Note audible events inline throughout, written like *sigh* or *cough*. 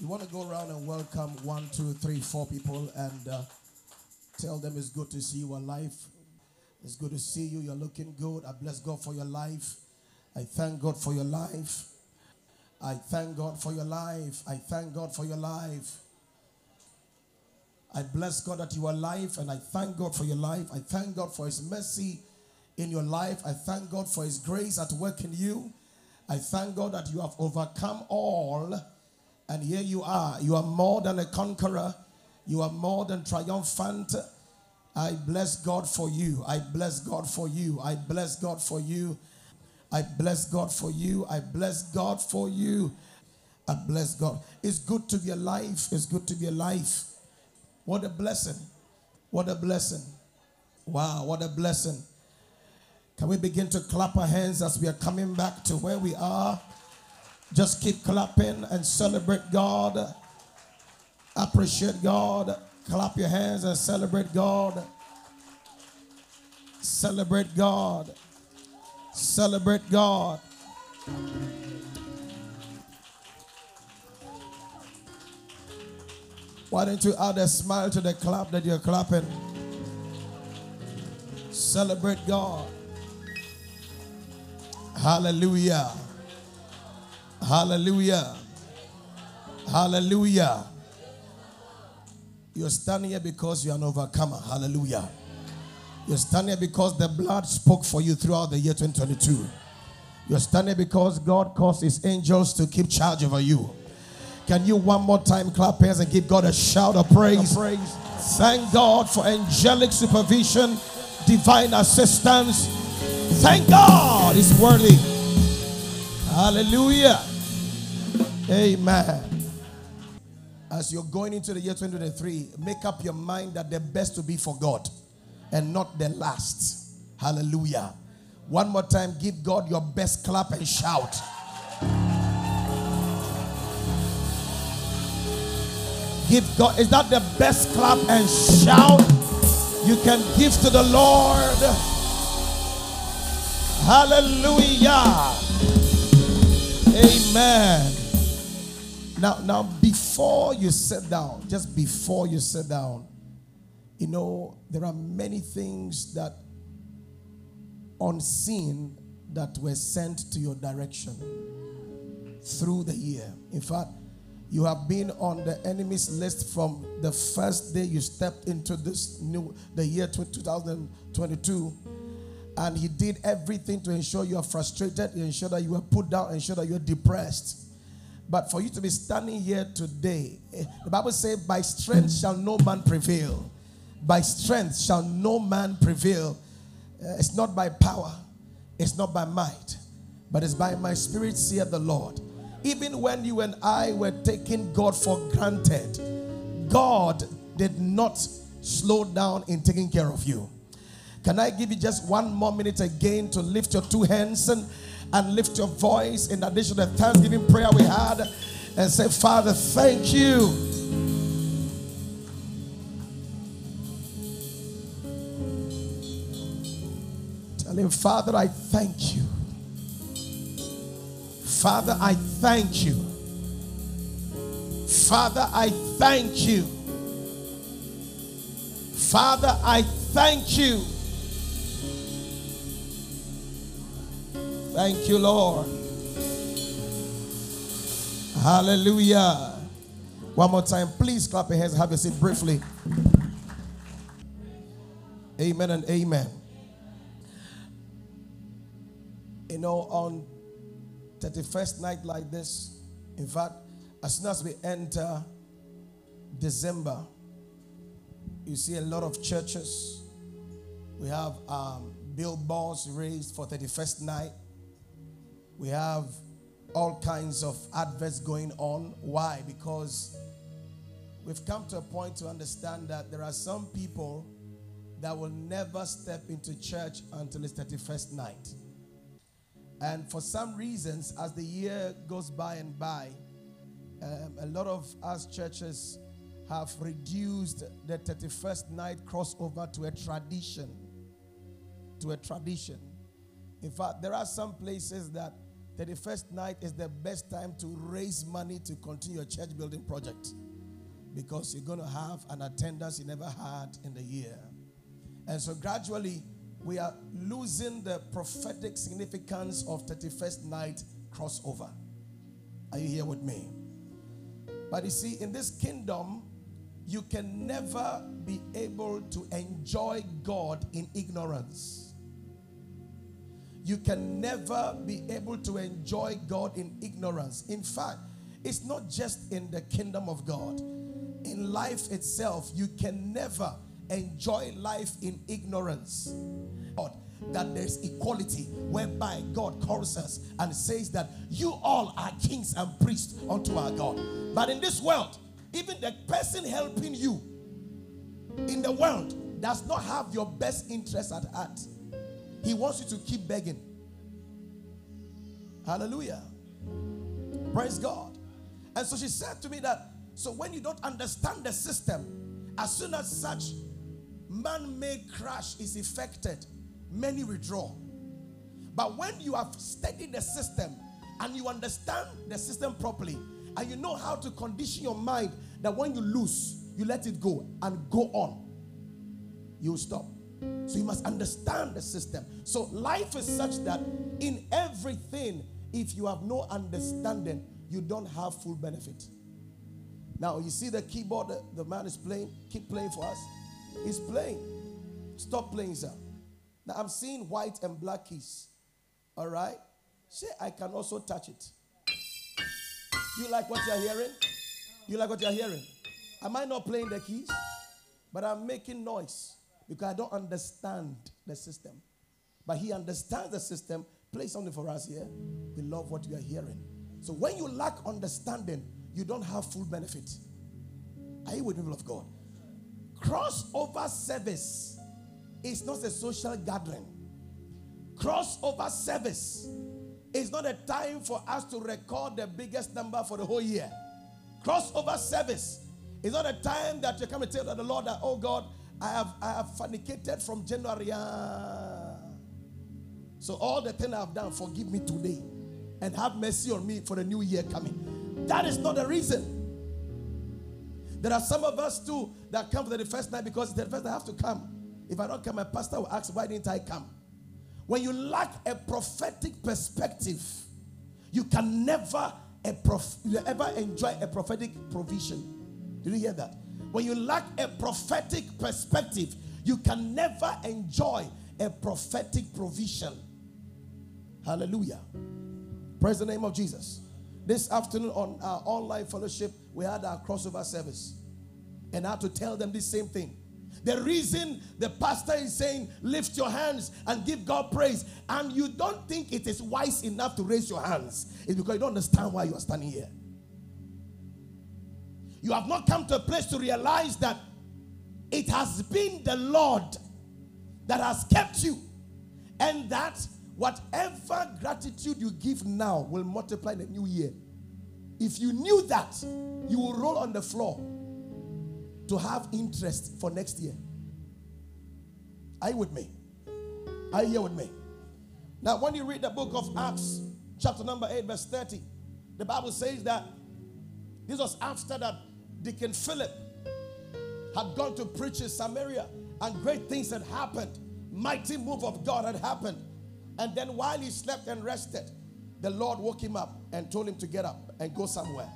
You want to go around and welcome one, two, three, four people and uh, tell them it's good to see you alive. It's good to see you. You're looking good. I bless God for your life. I thank God for your life. I thank God for your life. I thank God for your life. I bless God that you are alive and I thank God for your life. I thank God for His mercy in your life. I thank God for His grace at work in you. I thank God that you have overcome all and here you are. You are more than a conqueror, you are more than triumphant. I bless God for you. I bless God for you. I bless God for you. I bless God for you. I bless God for you. I bless God. It's good to be alive. It's good to be alive. What a blessing. What a blessing. Wow, what a blessing. Can we begin to clap our hands as we are coming back to where we are? Just keep clapping and celebrate God. Appreciate God. Clap your hands and celebrate God. Celebrate God. Celebrate God. Why don't you add a smile to the clap that you're clapping? Celebrate God. Hallelujah. Hallelujah. Hallelujah. You're standing here because you're an overcomer. Hallelujah. You're standing here because the blood spoke for you throughout the year 2022. You're standing because God caused his angels to keep charge over you. Can you one more time clap hands and give God a shout of praise? praise. Thank God for angelic supervision, divine assistance. Thank God, He's worthy. Hallelujah. Amen. As you're going into the year 2023, make up your mind that the best will be for God and not the last. Hallelujah. One more time, give God your best clap and shout. Give God, is that the best clap and shout you can give to the Lord? Hallelujah. Amen. Now, now, before you sit down, just before you sit down, you know, there are many things that unseen that were sent to your direction through the year. In fact, you have been on the enemy's list from the first day you stepped into this new the year 2022 and he did everything to ensure you are frustrated, to ensure that you are put down, ensure that you are depressed. But for you to be standing here today, eh, the Bible says, By strength shall no man prevail. By strength shall no man prevail. Uh, it's not by power, it's not by might, but it's by my spirit, saith the Lord. Even when you and I were taking God for granted, God did not slow down in taking care of you. Can I give you just one more minute again to lift your two hands and, and lift your voice in addition to the thanksgiving prayer we had and say, Father, thank you. Tell him, Father, I thank you. Father, I thank you. Father, I thank you. Father, I thank you. Thank you, Lord. Hallelujah. One more time, please clap your hands. Have a seat briefly. Amen and amen. You know, on 31st night like this, in fact, as soon as we enter December, you see a lot of churches. We have um, billboards raised for 31st night. We have all kinds of adverts going on. Why? Because we've come to a point to understand that there are some people that will never step into church until it's 31st night. And for some reasons, as the year goes by and by, um, a lot of us churches have reduced the 31st night crossover to a tradition. To a tradition. In fact, there are some places that 31st night is the best time to raise money to continue your church building project because you're going to have an attendance you never had in the year. And so gradually, we are losing the prophetic significance of 31st night crossover. Are you here with me? But you see, in this kingdom, you can never be able to enjoy God in ignorance. You can never be able to enjoy God in ignorance. In fact, it's not just in the kingdom of God, in life itself, you can never enjoy life in ignorance. God, that there's equality whereby God calls us and says that you all are kings and priests unto our God. But in this world, even the person helping you in the world does not have your best interest at heart. He wants you to keep begging. Hallelujah. Praise God. And so she said to me that so when you don't understand the system, as soon as such man-made crash is effected, many withdraw. But when you have studied the system and you understand the system properly, and you know how to condition your mind that when you lose, you let it go and go on, you stop. So you must understand the system. So life is such that in everything, if you have no understanding, you don't have full benefit. Now you see the keyboard the, man is playing, keep playing for us. He's playing. Stop playing, sir. Now I'm seeing white and black keys. All right? Say I can also touch it. You like what you're hearing? You like what you're hearing? Am I not playing the keys? But I'm making noise because I don't understand the system. But he understands the system. Play something for us here. We love what we are hearing. So when you lack understanding, you don't have full benefit. Are you with people of God? Crossover service is not a social gathering. Crossover service is not a time for us to record the biggest number for the whole year. Crossover service is not a time that you come and tell the Lord that, oh God, I have I have fornicated from January. Ah. So all the thing I've done, forgive me today. And have mercy on me for the new year coming. That is not the reason. There are some of us too that come for the first night because the first I have to come. If I don't come, my pastor will ask, Why didn't I come? When you lack a prophetic perspective, you can never a prof- ever enjoy a prophetic provision. Did you hear that? When you lack a prophetic perspective, you can never enjoy a prophetic provision. Hallelujah. Praise the name of Jesus. This afternoon on our online fellowship, we had our crossover service. And I had to tell them the same thing. The reason the pastor is saying, lift your hands and give God praise, and you don't think it is wise enough to raise your hands, is because you don't understand why you are standing here. You have not come to a place to realize that it has been the Lord that has kept you, and that whatever gratitude you give now will multiply in the new year. If you knew that, you will roll on the floor to have interest for next year. Are you with me? Are you here with me? Now, when you read the book of Acts, chapter number 8, verse 30, the Bible says that this was after that Deacon Philip had gone to preach in Samaria and great things had happened. Mighty move of God had happened. And then while he slept and rested, the Lord woke him up and told him to get up and go somewhere.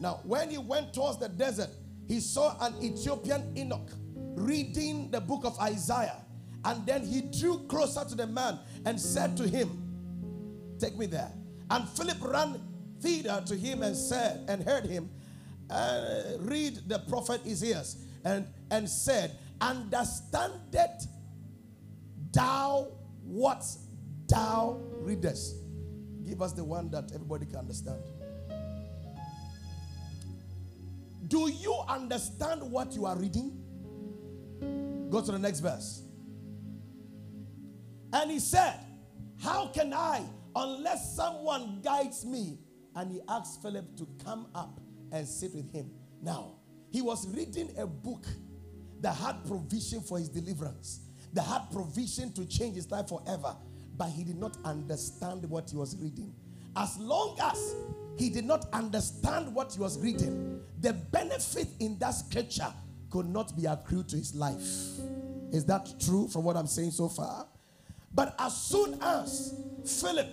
Now, when he went towards the desert, he saw an Ethiopian eunuch reading the book of Isaiah. And then he drew closer to the man and said to him, Take me there. And Philip ran thither to him and said, and heard him uh, read the prophet Isaiah and, and said, Understandest thou what thou readest? Give us the one that everybody can understand. Do you understand what you are reading? Go to the next verse. And he said, How can I, unless someone guides me? And he asked Philip to come up and sit with him. Now, he was reading a book that had provision for his deliverance, that had provision to change his life forever, but he did not understand what he was reading. as long as he did not understand what he was reading, the benefit in that scripture could not be accrued to his life. Is that true from what I'm saying so far? But as soon as Philip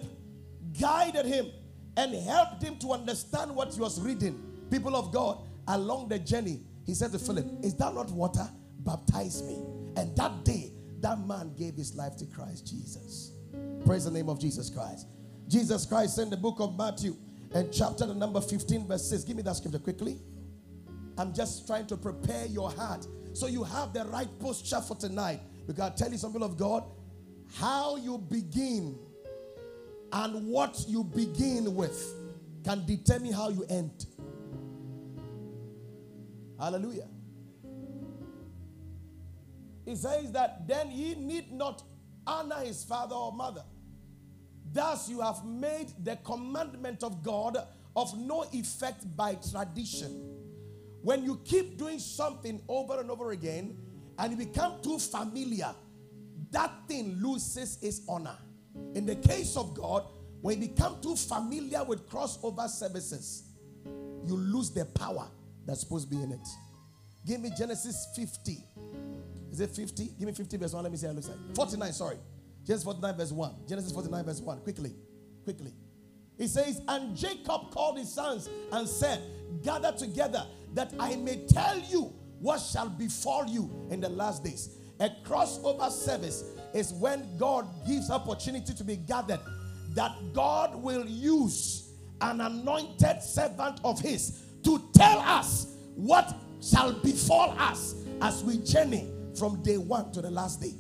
guided him and helped him to understand what he was reading, people of God, along the journey, he said to Philip, Is that not water? Baptize me. And that day, that man gave his life to Christ Jesus. Praise the name of Jesus Christ. Jesus Christ in the book of Matthew and chapter the number 15, verse 6. Give me that scripture quickly. I'm just trying to prepare your heart so you have the right posture for tonight. Because I tell you, some people of God, how you begin and what you begin with can determine how you end. Hallelujah. He says that then he need not honor his father or mother. Thus, you have made the commandment of God of no effect by tradition. When you keep doing something over and over again and you become too familiar, that thing loses its honor. In the case of God, when you become too familiar with crossover services, you lose the power that's supposed to be in it. Give me Genesis 50. Is it 50? Give me 50 verse 1. Let me see how it looks like. 49, sorry. Genesis 49 verse 1. Genesis 49 verse 1. Quickly. Quickly. He says, And Jacob called his sons and said, Gather together that I may tell you what shall befall you in the last days. A crossover service is when God gives opportunity to be gathered that God will use an anointed servant of his to tell us what shall befall us as we journey from day one to the last day.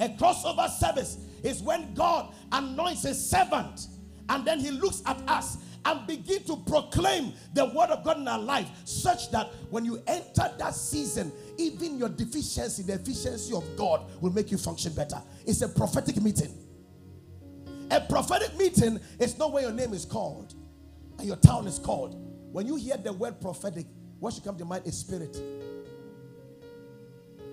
A crossover service is when God anoints a servant and then he looks at us and begin to proclaim the word of God in our life such that when you enter that season, even your deficiency, the efficiency of God will make you function better. It's a prophetic meeting. A prophetic meeting is not where your name is called and your town is called. When you hear the word prophetic, what should come to mind is spirit.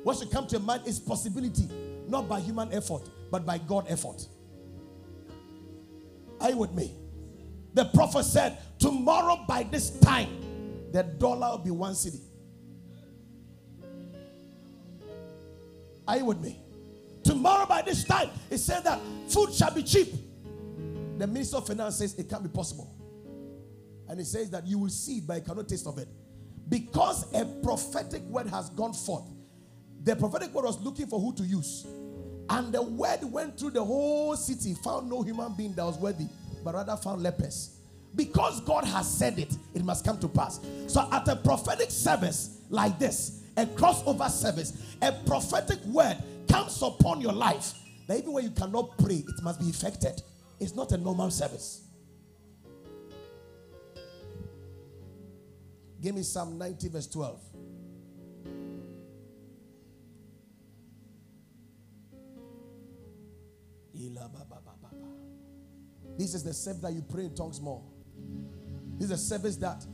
What should come to your mind is possibility, not by human effort, but by God effort. Are you with me? The prophet said, Tomorrow by this time, the dollar will be one city. Are you with me? Tomorrow by this time, he said that food shall be cheap. The minister of finance says it can't be possible. And he says that you will see it, but you cannot taste of it. Because a prophetic word has gone forth. The prophetic word was looking for who to use. And the word went through the whole city, found no human being that was worthy but rather found lepers. Because God has said it, it must come to pass. So, at a prophetic service like this, a crossover service, a prophetic word comes upon your life that even when you cannot pray, it must be effected. It's not a normal service. Give me Psalm 90, verse 12. This is the service that you pray in tongues more. This is a service that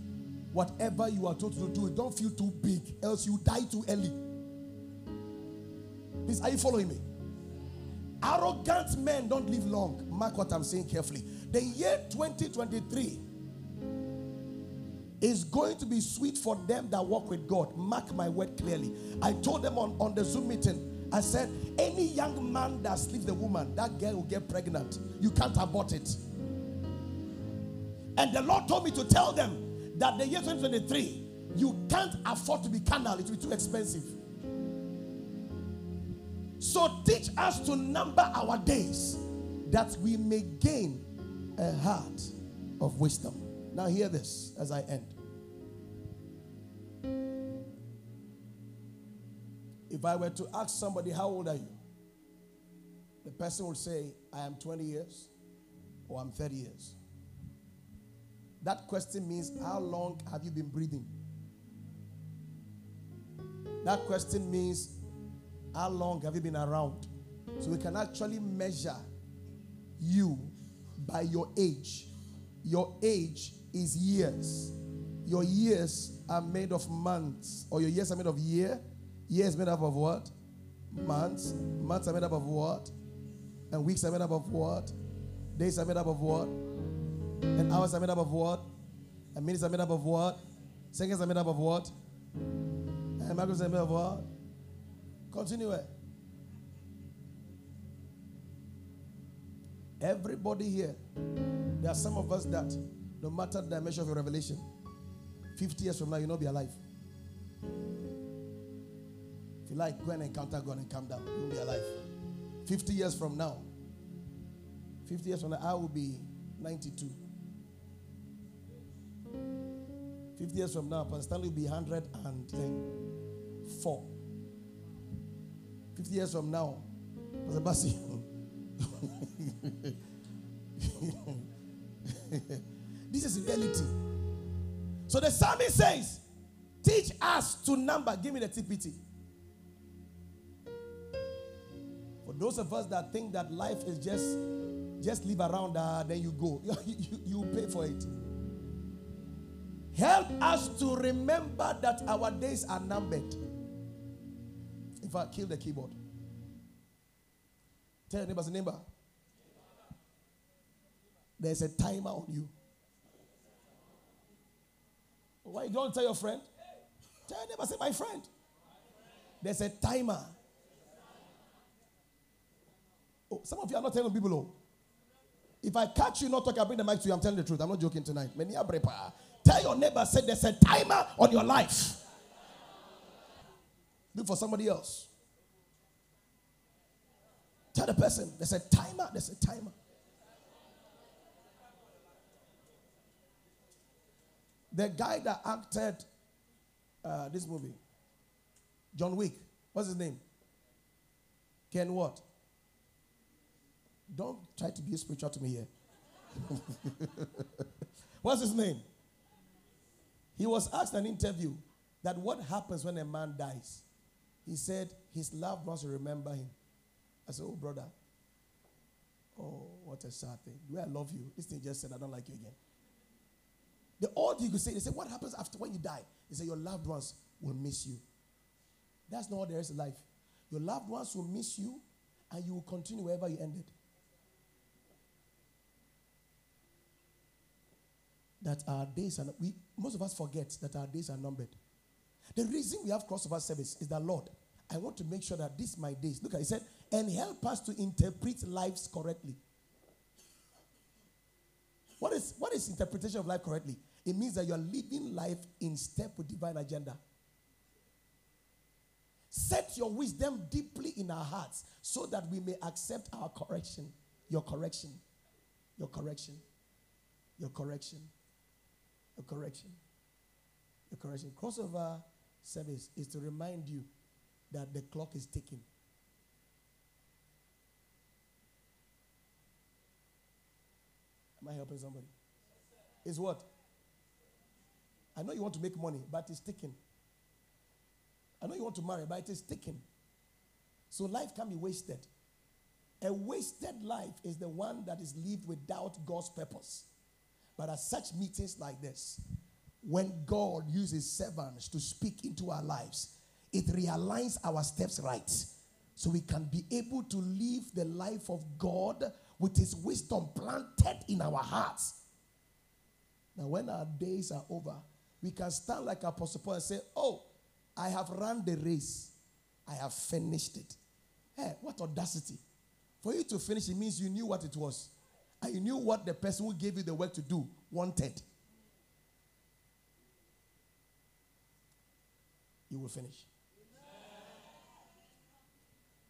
whatever you are told to do, don't feel too big, else you die too early. Please, are you following me? Arrogant men don't live long. Mark what I'm saying carefully. The year 2023 is going to be sweet for them that walk with God. Mark my word clearly. I told them on, on the Zoom meeting I said, any young man that sleeps the woman, that girl will get pregnant. You can't abort it. And the Lord told me to tell them that the year 2023, you can't afford to be carnal, it will be too expensive. So teach us to number our days that we may gain a heart of wisdom. Now, hear this as I end. If I were to ask somebody, How old are you? The person will say, I am 20 years or I'm 30 years. That question means, How long have you been breathing? That question means, How long have you been around? So we can actually measure you by your age. Your age is years. Your years are made of months, or your years are made of year, Years made up of what? Months. Months are made up of what? And weeks are made up of what? Days are made up of what? And hours are made up of what? And minutes are made up of what? Seconds are made up of what? And microseconds are made up of what? Continue. Everybody here, there are some of us that no matter the dimension of your revelation, 50 years from now, you'll not be alive. If you like, go and encounter God and come down. You'll be alive. 50 years from now, 50 years from now, I will be 92. 50 years from now, Pastor Stanley will be 104. 50 years from now, Pastor Bassi. *laughs* *laughs* this is reality. So the psalmist says, Teach us to number. Give me the TPT. For those of us that think that life is just just live around, uh, then you go. *laughs* you, you, you pay for it. Help us to remember that our days are numbered. If I kill the keyboard. Tell your neighbor's neighbor. There's a timer on you. Why you don't tell your friend? Tell your neighbor, say, my friend. There's a timer. Oh, some of you are not telling people, oh. If I catch you not talking, I bring the mic to you. I'm telling the truth. I'm not joking tonight. Tell your neighbor, say there's a timer on your life. Look for somebody else. Tell the person, there's a timer, there's a timer. The guy that acted uh, this movie, John Wick, what's his name? Ken what? Don't try to be spiritual to me here. *laughs* what's his name? He was asked an interview that what happens when a man dies. He said his loved ones remember him. I said, Oh, brother. Oh, what a sad thing. Do I love you? This thing just said, I don't like you again. The old you could say, they say, What happens after when you die? They say, Your loved ones will miss you. That's not all there is in life. Your loved ones will miss you and you will continue wherever you ended. That our days are, we, most of us forget that our days are numbered. The reason we have crossover service is that, Lord, I want to make sure that this my days. Look, I said, and help us to interpret lives correctly. What is, what is interpretation of life correctly? It means that you are living life in step with divine agenda. Set your wisdom deeply in our hearts so that we may accept our correction. Your correction. Your correction. Your correction. Your correction. Your correction. Crossover service is to remind you that the clock is ticking. Am I helping somebody? Is what? I know you want to make money, but it's ticking. I know you want to marry, but it is ticking. So life can be wasted. A wasted life is the one that is lived without God's purpose. But at such meetings like this, when God uses servants to speak into our lives, it realigns our steps right. So we can be able to live the life of God with His wisdom planted in our hearts. Now, when our days are over, we can stand like Apostle Paul and say, Oh, I have run the race, I have finished it. Hey, what audacity! For you to finish, it means you knew what it was. And you knew what the person who gave you the work to do wanted. You will finish.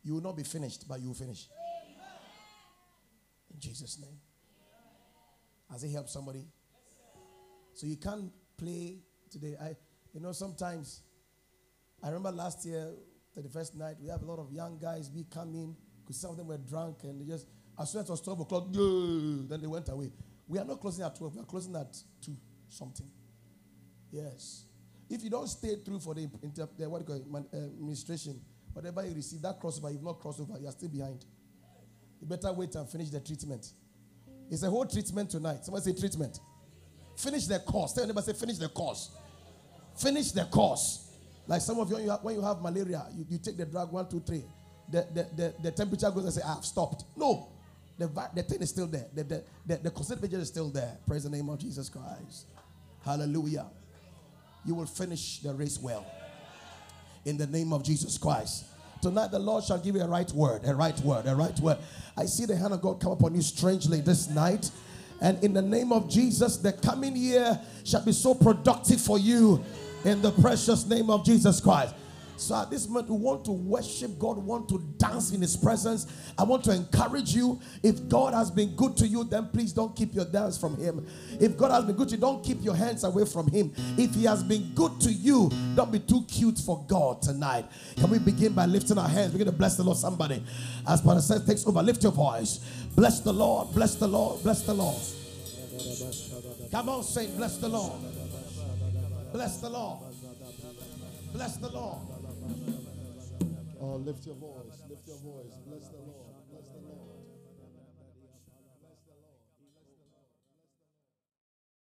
You will not be finished, but you will finish. In Jesus' name. Has it helped somebody? So you can't play today. I, you know, sometimes I remember last year, the first night, we have a lot of young guys We come in because some of them were drunk and they just as soon as it was 12 o'clock, then they went away. We are not closing at 12, we are closing at 2 something. Yes. If you don't stay through for the, inter, the what you call it, uh, administration, whatever you receive, that crossover, you've not crossed over, you are still behind. You better wait and finish the treatment. It's a whole treatment tonight. Somebody say treatment. Finish the course. Tell anybody say finish the course. Finish the course. Like some of you, when you have, when you have malaria, you, you take the drug one, two, three. The, the, the, the temperature goes and say, ah, I've stopped. No. the, the thing is still there. The, the, the, the consent is still there. Praise the name of Jesus Christ. Hallelujah. You will finish the race well. In the name of Jesus Christ. Tonight, the Lord shall give you a right word, a right word, a right word. I see the hand of God come upon you strangely this night. And in the name of Jesus, the coming year shall be so productive for you in the precious name of Jesus Christ. So at this moment, we want to worship God, want to dance in His presence. I want to encourage you. If God has been good to you, then please don't keep your dance from Him. If God has been good to you, don't keep your hands away from Him. If He has been good to you, don't be too cute for God tonight. Can we begin by lifting our hands? We're going to bless the Lord. Somebody, as Pastor says, takes over. Lift your voice. Bless the Lord. Bless the Lord. Bless the Lord. Come on, say, bless the Lord. Bless the Lord. Bless the Lord. Oh, lift your voice. Lift your voice. Bless the Lord.